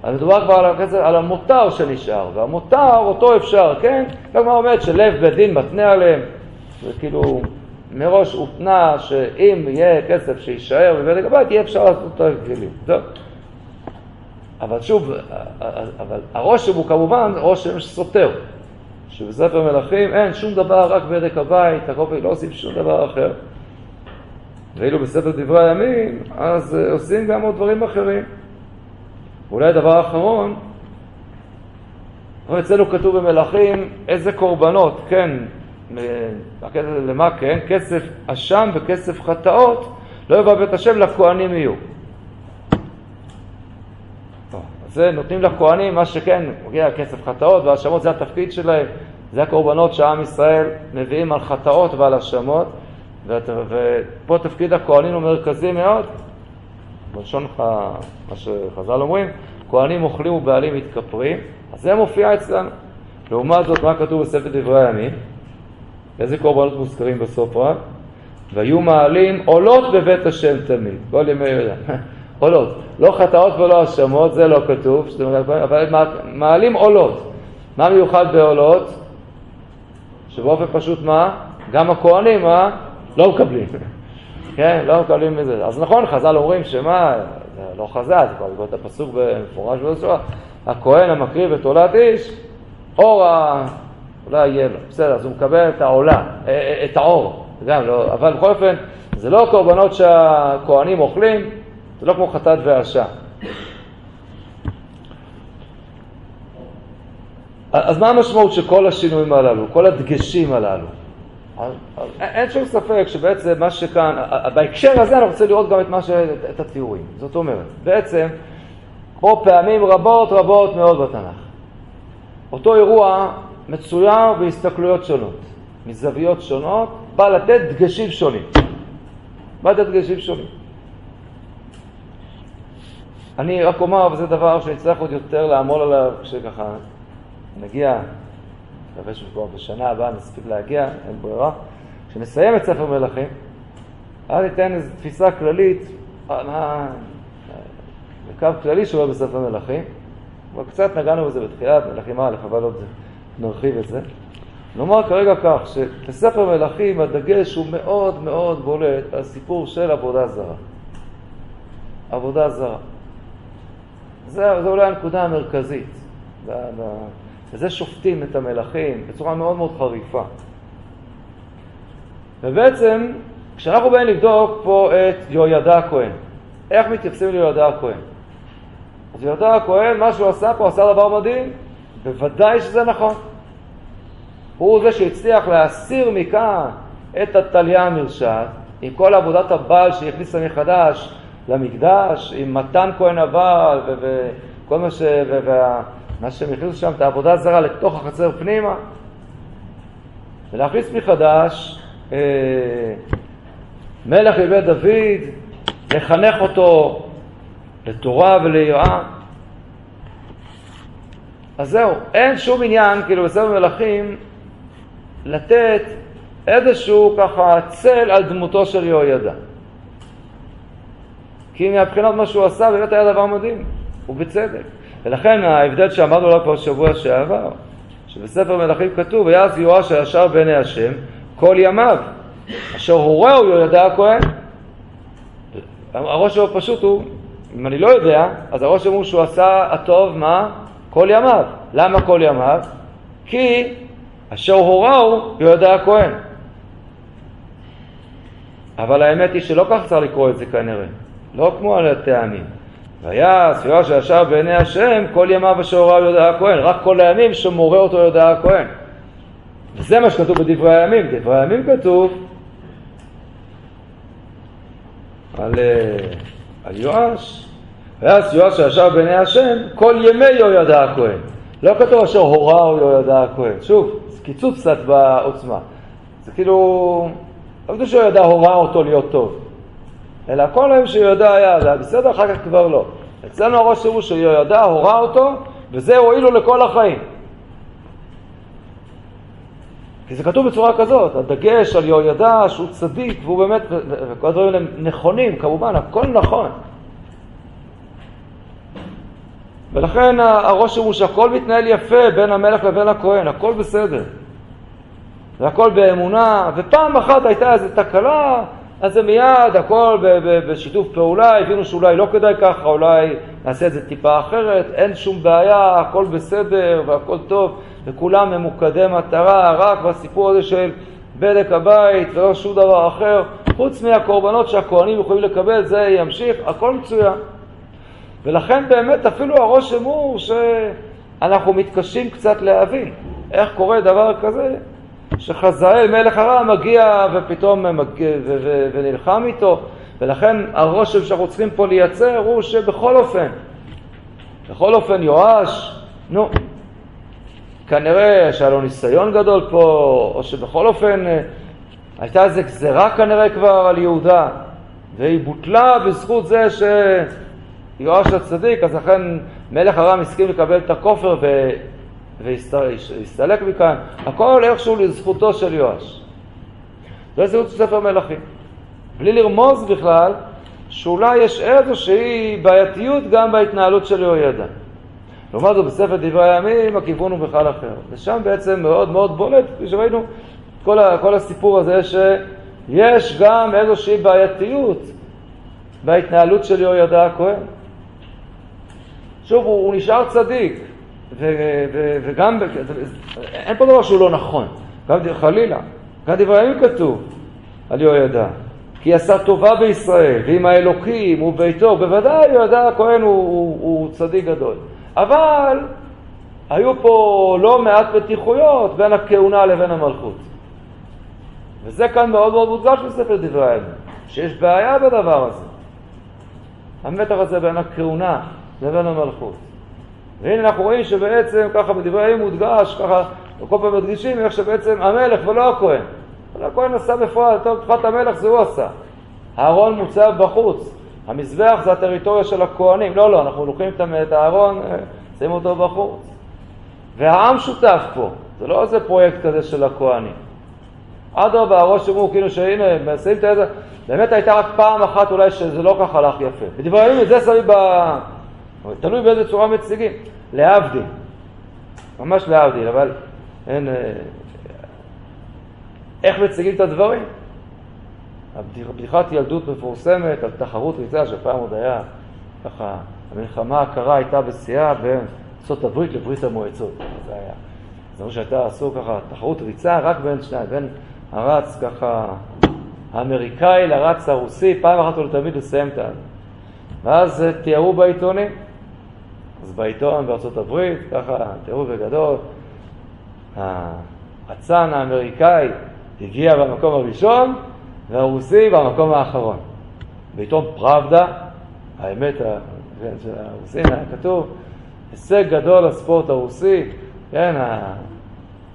אז מדובר כבר על, הכסף, על המותר שנשאר, והמותר אותו אפשר, כן? כלומר אומרת שלב בית דין מתנה עליהם, וכאילו מראש הותנה שאם יהיה כסף שיישאר בבית הבית, יהיה אפשר לעשות את הכלים. טוב. אבל שוב, אבל הרושם הוא כמובן רושם סותר, שבספר מלכים אין שום דבר, רק בדק הבית, הקופי לא עושים שום דבר אחר. ואילו בספר דברי הימים, אז עושים גם עוד דברים אחרים. ואולי דבר אחרון, אצלנו כתוב במלכים איזה קורבנות, כן, למה כן? כסף אשם וכסף חטאות לא יבוא בית השם לכהנים יהיו. זה נותנים לכהנים מה שכן, מגיע כסף חטאות והאשמות זה התפקיד שלהם, זה הקורבנות שעם ישראל מביאים על חטאות ועל האשמות ופה תפקיד הכהנים הוא מרכזי מאוד בלשון מה שחז"ל אומרים, כהנים אוכלים ובעלים מתכפרים, אז זה מופיע אצלנו. לעומת זאת, מה כתוב בספר דברי הימים? איזה קורבנות מוזכרים בסוף רק? והיו מעלים עולות בבית השם תמיד, כל ימי יהודה. *laughs* עולות. לא חטאות ולא האשמות, זה לא כתוב, אבל מעלים עולות. מה מיוחד בעולות? שבאופן פשוט מה? גם הכהנים, מה? לא מקבלים. *laughs* כן, לא מקבלים מזה. אז נכון, חז"ל אומרים שמה, זה לא חז"ל, זה כבר לקרוא את הפסוק במפורש ולשוע, הכהן המקריב את עולת איש, אור ה... אולי יהיה לו, בסדר, אז הוא מקבל את העולה, אה, אה, את האור, גם לא, אבל בכל אופן, זה לא קורבנות שהכהנים אוכלים, זה לא כמו חטאת והרשע. אז מה המשמעות של כל השינויים הללו, כל הדגשים הללו? אין שום ספק שבעצם מה שכאן, בהקשר הזה אני רוצה לראות גם את, ש... את התיאורים. זאת אומרת, בעצם פה פעמים רבות רבות מאוד בתנ"ך. אותו אירוע מצויר בהסתכלויות שונות, מזוויות שונות, בא לתת דגשים שונים. בא לתת דגשים שונים. אני רק אומר, וזה דבר שנצטרך עוד יותר לעמול עליו כשככה נגיע מקווה שכבר בשנה הבאה נספיק להגיע, אין ברירה. כשנסיים את ספר מלכים, אז ניתן איזו תפיסה כללית, מה... קו כללי שעובר בספר מלכים, כבר קצת נגענו בזה בתחילת מלכים א', אבל עוד נרחיב את זה. נאמר כרגע כך, שבספר מלכים הדגש הוא מאוד מאוד בולט על סיפור של עבודה זרה. עבודה זרה. זה אולי הנקודה המרכזית. וזה שופטים את המלכים בצורה מאוד מאוד חריפה. ובעצם, כשאנחנו באים לבדוק פה את יהוידע הכהן, איך מתייחסים ליהוידע הכהן? אז יהוידע הכהן, מה שהוא עשה פה, עשה דבר מדהים, בוודאי שזה נכון. הוא זה שהצליח להסיר מכאן את התליה המרשעת, עם כל עבודת הבעל שהיא הכניסה מחדש למקדש, עם מתן כהן הבעל וכל מה ש... ומה שהם הכניסו שם, את העבודה הזרה לתוך החצר פנימה, ולהכניס מחדש אה, מלך בבית דוד, לחנך אותו לתורה וליראה. אז זהו, אין שום עניין, כאילו בספר מלכים, לתת איזשהו ככה צל על דמותו של יהוידע. כי מהבחינות מה שהוא עשה באמת היה דבר מדהים, ובצדק. ולכן ההבדל שאמרנו לו כבר שבוע שעבר, שבספר מלכים כתוב, ויעש יואש הישר בעיני השם כל ימיו, אשר הורהו יהוידע הכהן. הראש שלו פשוט הוא, אם אני לא יודע, אז שלו הוא שהוא עשה הטוב, מה? כל ימיו. למה כל ימיו? כי אשר הורהו יהוידע הכהן. אבל האמת היא שלא כך צריך לקרוא את זה כנראה, לא כמו על הטעמים. ויעש יואר שישר בעיני השם כל ימיו אשר הורהו יהודה הכהן, רק כל הימים שמורה אותו יהודה הכהן. וזה מה שכתוב בדברי הימים, בדברי הימים כתוב על, אה, על יואש, ויעש יואש שישר בעיני השם כל ימי יהודה הכהן. לא כתוב אשר הורהו יהודה הכהן. שוב, זה קיצוץ קצת בעוצמה. זה כאילו לא כתוב ידע הוראה אותו להיות טוב, אלא כל היום שהוא ידע היה, זה היה בסדר, אחר כך כבר לא. אצלנו הראש הוא שיהודה הורה אותו, וזה הועיל לו לכל החיים. כי זה כתוב בצורה כזאת, הדגש על יהוידע שהוא צדיק, והוא באמת, וכל הדברים האלה נכונים, כמובן, הכל נכון. ולכן הראש הוא שהכל מתנהל יפה בין המלך לבין הכהן, הכל בסדר. והכל באמונה, ופעם אחת הייתה איזו תקלה, אז זה מיד, הכל בשיתוף פעולה, הבינו שאולי לא כדאי ככה, אולי נעשה את זה טיפה אחרת, אין שום בעיה, הכל בסדר והכל טוב, וכולם ממוקדי מטרה, רק בסיפור הזה של בדק הבית ולא שום דבר אחר, חוץ מהקורבנות שהכוהנים יכולים לקבל, זה ימשיך, הכל מצוין. ולכן באמת אפילו הרושם הוא שאנחנו מתקשים קצת להבין איך קורה דבר כזה, שחזאל מלך הרע מגיע ופתאום מגיע, ו- ו- ונלחם איתו, ולכן הרושם שאנחנו צריכים פה לייצר הוא שבכל אופן, בכל אופן יואש, נו, כנראה שהיה לו ניסיון גדול פה, או שבכל אופן אה, הייתה איזו גזירה כנראה כבר על יהודה, והיא בוטלה בזכות זה שיואש הצדיק, אז לכן מלך הרם הסכים לקבל את הכופר ו... והסתלק מכאן, הכל איכשהו לזכותו של יואש. זה זהות ספר מלכים. בלי לרמוז בכלל שאולי יש איזושהי בעייתיות גם בהתנהלות של יהוידע. לעומת זאת בספר דברי הימים הכיוון הוא בכלל אחר. ושם בעצם מאוד מאוד בולט, כפי שראינו, כל, ה, כל הסיפור הזה שיש גם איזושהי בעייתיות בהתנהלות של יהוידע הכהן. שוב, הוא, הוא נשאר צדיק, וגם, אין פה דבר שהוא לא נכון, גם חלילה, גם דברי הימים כתוב על יהוידע, כי עשה טובה בישראל, ועם האלוקים וביתו, בוודאי יהוידע הכהן הוא, צדיק גדול, אבל היו פה לא מעט מתיחויות בין הכהונה לבין המלכות. וזה כאן מאוד מאוד מודגש בספר דברי הימים, שיש בעיה בדבר הזה. המתח הזה בין הכהונה לבין המלכות. והנה אנחנו רואים שבעצם ככה בדברי הימים מודגש, ככה כל פעם מדגישים איך שבעצם המלך ולא הכהן. אבל הכהן עשה בפועל, טוב, תקופת המלך זה הוא עשה. הארון מוצב בחוץ, המזבח זה הטריטוריה של הכהנים. לא, לא, אנחנו לוקחים את הארון, אה, שמים אותו בחוץ. והעם שותף פה, זה לא איזה פרויקט כזה של הכהנים. אדרבה, הראש אמרו כאילו שהנה, מנסים את זה, באמת הייתה רק פעם אחת אולי שזה לא ככה הלך יפה. בדברי הימים את זה שמים ב... תלוי באיזה צורה מציגים, להבדיל, ממש להבדיל, אבל אין... אה, איך מציגים את הדברים? בדיחת ילדות מפורסמת על תחרות ריצה שפעם עוד היה ככה, המלחמה הקרה הייתה בשיאה בין ארה"ב לברית המועצות, זה היה. זה אומר שהייתה עשו ככה תחרות ריצה רק בין שניים, בין הרץ ככה האמריקאי לרץ הרוסי, פעם אחת ולתמיד לסיים את ה... ואז אה, תיארו בעיתונים אז בעיתון בארצות הברית, ככה תראו בגדול, האצן האמריקאי הגיע במקום הראשון, והרוסי במקום האחרון. בעיתון פראבדה, האמת כן, של הרוסים היה כתוב, הישג גדול לספורט הרוסי, כן,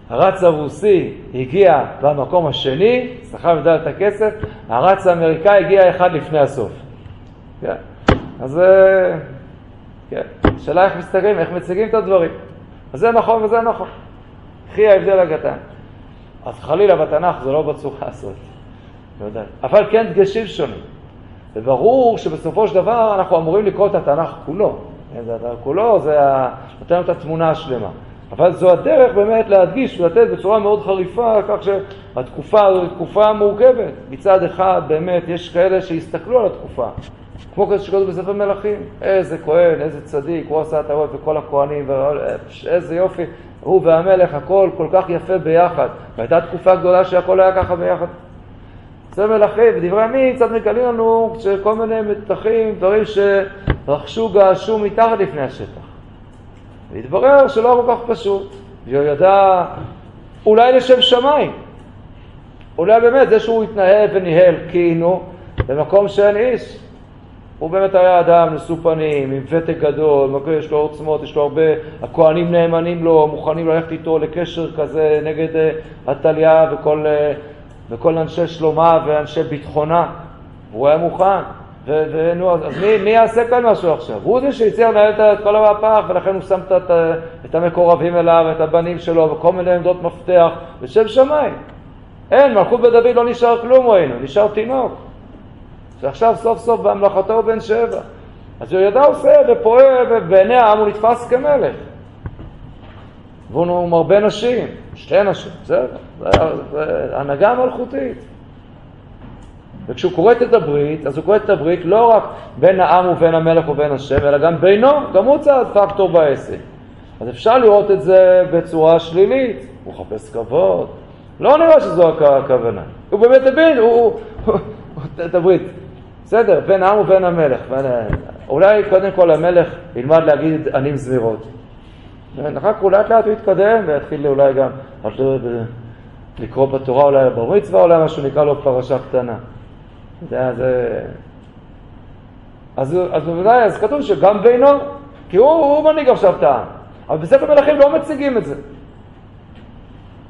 הרץ הרוסי הגיע במקום השני, ודל את הכסף, הרץ האמריקאי הגיע אחד לפני הסוף. כן, אז אה, כן, השאלה איך מסתכלים, איך מציגים את הדברים. אז זה נכון וזה נכון. קחי ההבדל הקטן. אז חלילה בתנ"ך זה לא בצורה הזאת. אבל כן דגשים שונים. וברור שבסופו של דבר אנחנו אמורים לקרוא את התנ"ך כולו. זה התנ"ך כולו, זה נותן לנו את התמונה השלמה. אבל זו הדרך באמת להדגיש ולתת בצורה מאוד חריפה, כך שהתקופה הזו היא תקופה מורכבת. מצד אחד, באמת, יש כאלה שיסתכלו על התקופה. כמו כזה שכתוב בספר מלכים, איזה כהן, איזה צדיק, הוא עשה את הרוב וכל הכהנים, איזה יופי, הוא והמלך, הכל כל כך יפה ביחד. והייתה תקופה גדולה שהכל היה ככה ביחד. זה מלכים, ודברי הימים קצת מגלים לנו שכל מיני מתחים, דברים שרכשו, געשו מתחת לפני השטח. והתברר שלא כל כך פשוט. יהוידע אולי לשם שמיים. אולי באמת זה שהוא התנהל וניהל כאילו במקום שאין איש. הוא באמת היה אדם נשוא פנים, עם ותק גדול, יש לו עוצמות, יש לו הרבה, הכוהנים נאמנים לו, מוכנים ללכת איתו לקשר כזה נגד עתליה uh, וכל, uh, וכל אנשי שלומה ואנשי ביטחונה. והוא היה מוכן. ונו, אז מי, מי יעשה כאן משהו עכשיו? הוא זה שהציע לנהל את כל המהפך, ולכן הוא שם את, את המקורבים אליו, את הבנים שלו, וכל מיני עמדות מפתח, בשם שמיים. אין, מלכות בית דוד לא נשאר כלום ראינו, נשאר תינוק. שעכשיו סוף סוף בהמלכתו הוא בן שבע. אז הוא ידע עושה ופועל, ובעיני העם הוא נתפס כמלך. והוא מרבה נשים, שתי נשים, בסדר, זה הנהגה מלכותית. וכשהוא כורת את הברית, אז הוא כורת את הברית לא רק בין העם ובין המלך ובין השם, אלא גם בינו, גם הוא צעד פקטור בעסק. אז אפשר לראות את זה בצורה שלילית, הוא מחפש כבוד. לא נראה שזו הכוונה. הוא באמת הבין, הוא, הוא, את הברית. בסדר, בין העם ובין המלך. אולי קודם כל המלך ילמד להגיד ענים זמירות. אחר כך לאט לאט הוא יתקדם ויתחיל אולי גם לקרוא בתורה אולי בר מצווה, אולי משהו נקרא לו פרשה קטנה. זה, זה... אז, אז בוודאי, אז כתוב שגם בינו, כי הוא, הוא מנהיג עכשיו את העם. אבל בספר מלכים לא מציגים את זה.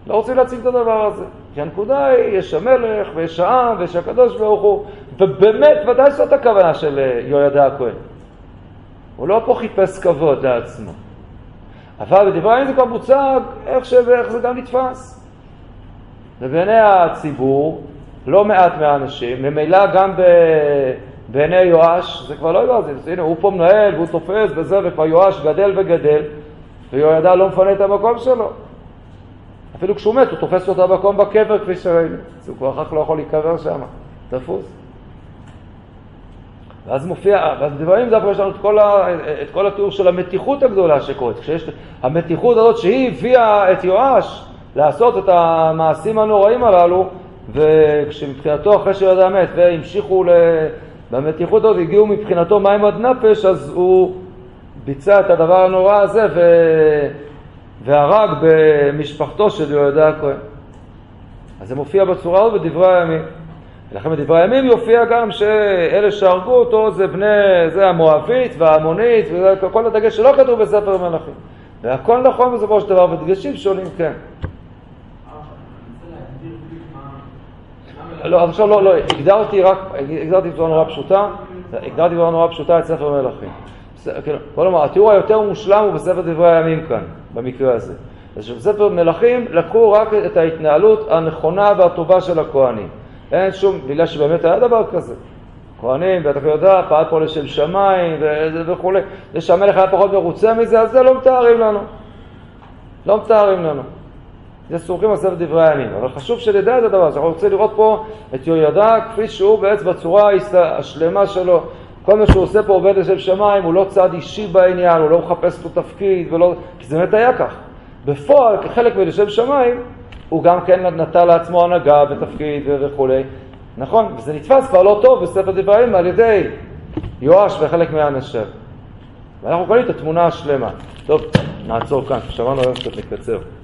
לא רוצים להציג את הדבר הזה. כי הנקודה היא, יש המלך ויש העם ויש הקדוש ברוך הוא, ובאמת, ודאי זאת הכוונה של אה, יהוידע הכהן. הוא לא פה חיפש כבוד לעצמו. אבל בדברי הימים זה כבר מוצג איך, ש... איך זה גם נתפס. ובעיני הציבור, לא מעט מהאנשים, ממילא גם ב... בעיני יואש, זה כבר לא יואש, הנה הוא פה מנהל והוא תופס וזה, וכבר יואש גדל וגדל, ויהוידע לא מפנה את המקום שלו. אפילו כשהוא מת, הוא תופס אותו במקום בקבר כפי שראינו. אז הוא כבר אחר כך לא יכול להיקבר שם, תפוס. ואז מופיע, ואז בדברים דווקא יש לנו את כל, ה, את כל התיאור של המתיחות הגדולה שקורית. כשיש המתיחות הזאת שהיא הביאה את יואש לעשות את המעשים הנוראים הללו, וכשמבחינתו אחרי שהוא ידע מת והמשיכו ל... במתיחות הזאת, הגיעו מבחינתו מים עד נפש, אז הוא ביצע את הדבר הנורא הזה ו... והרג במשפחתו של יהודה הכהן. אז זה מופיע בצורה הזאת בדברי הימים. ולכן בדברי הימים יופיע גם שאלה שהרגו אותו זה בני, זה המואבית והעמונית, וכל הדגש שלא כתוב בספר מלכים. והכל נכון בסופו של דבר, ודגשים שונים, כן. לא, עכשיו לא, לא, הגדרתי רק, הגדרתי בצורה נורא פשוטה, הגדרתי בצורה נורא פשוטה את ספר מלכים. כן, בוא נאמר, התיאור היותר מושלם הוא בספר דברי הימים כאן, במקרה הזה. אז בספר מלכים לקחו רק את ההתנהלות הנכונה והטובה של הכוהנים. אין שום, בגלל שבאמת היה דבר כזה. כהנים, ואתה יודע, פעל פה לשם שמיים וכולי. זה שהמלך היה פחות מרוצה מזה, אז זה לא מתארים לנו. לא מתארים לנו. זה סומכים על ספר דברי הימים. אבל חשוב שנדע את הדבר הזה. אנחנו רוצים לראות פה את יהוידע כפי שהוא בעצם בצורה השלמה שלו. כל מה שהוא עושה פה עובד לשם שמיים, הוא לא צד אישי בעניין, הוא לא מחפש פה תפקיד, ולא... כי זה באמת היה כך. בפועל, כחלק מלשם שמיים, הוא גם כן נטל לעצמו הנהגה ותפקיד וכולי. נכון, וזה נתפס כבר לא טוב בספר דברים על ידי יואש וחלק מהאנשים. ואנחנו קוראים את התמונה השלמה. טוב, נעצור כאן, שמענו היום קצת נקצר.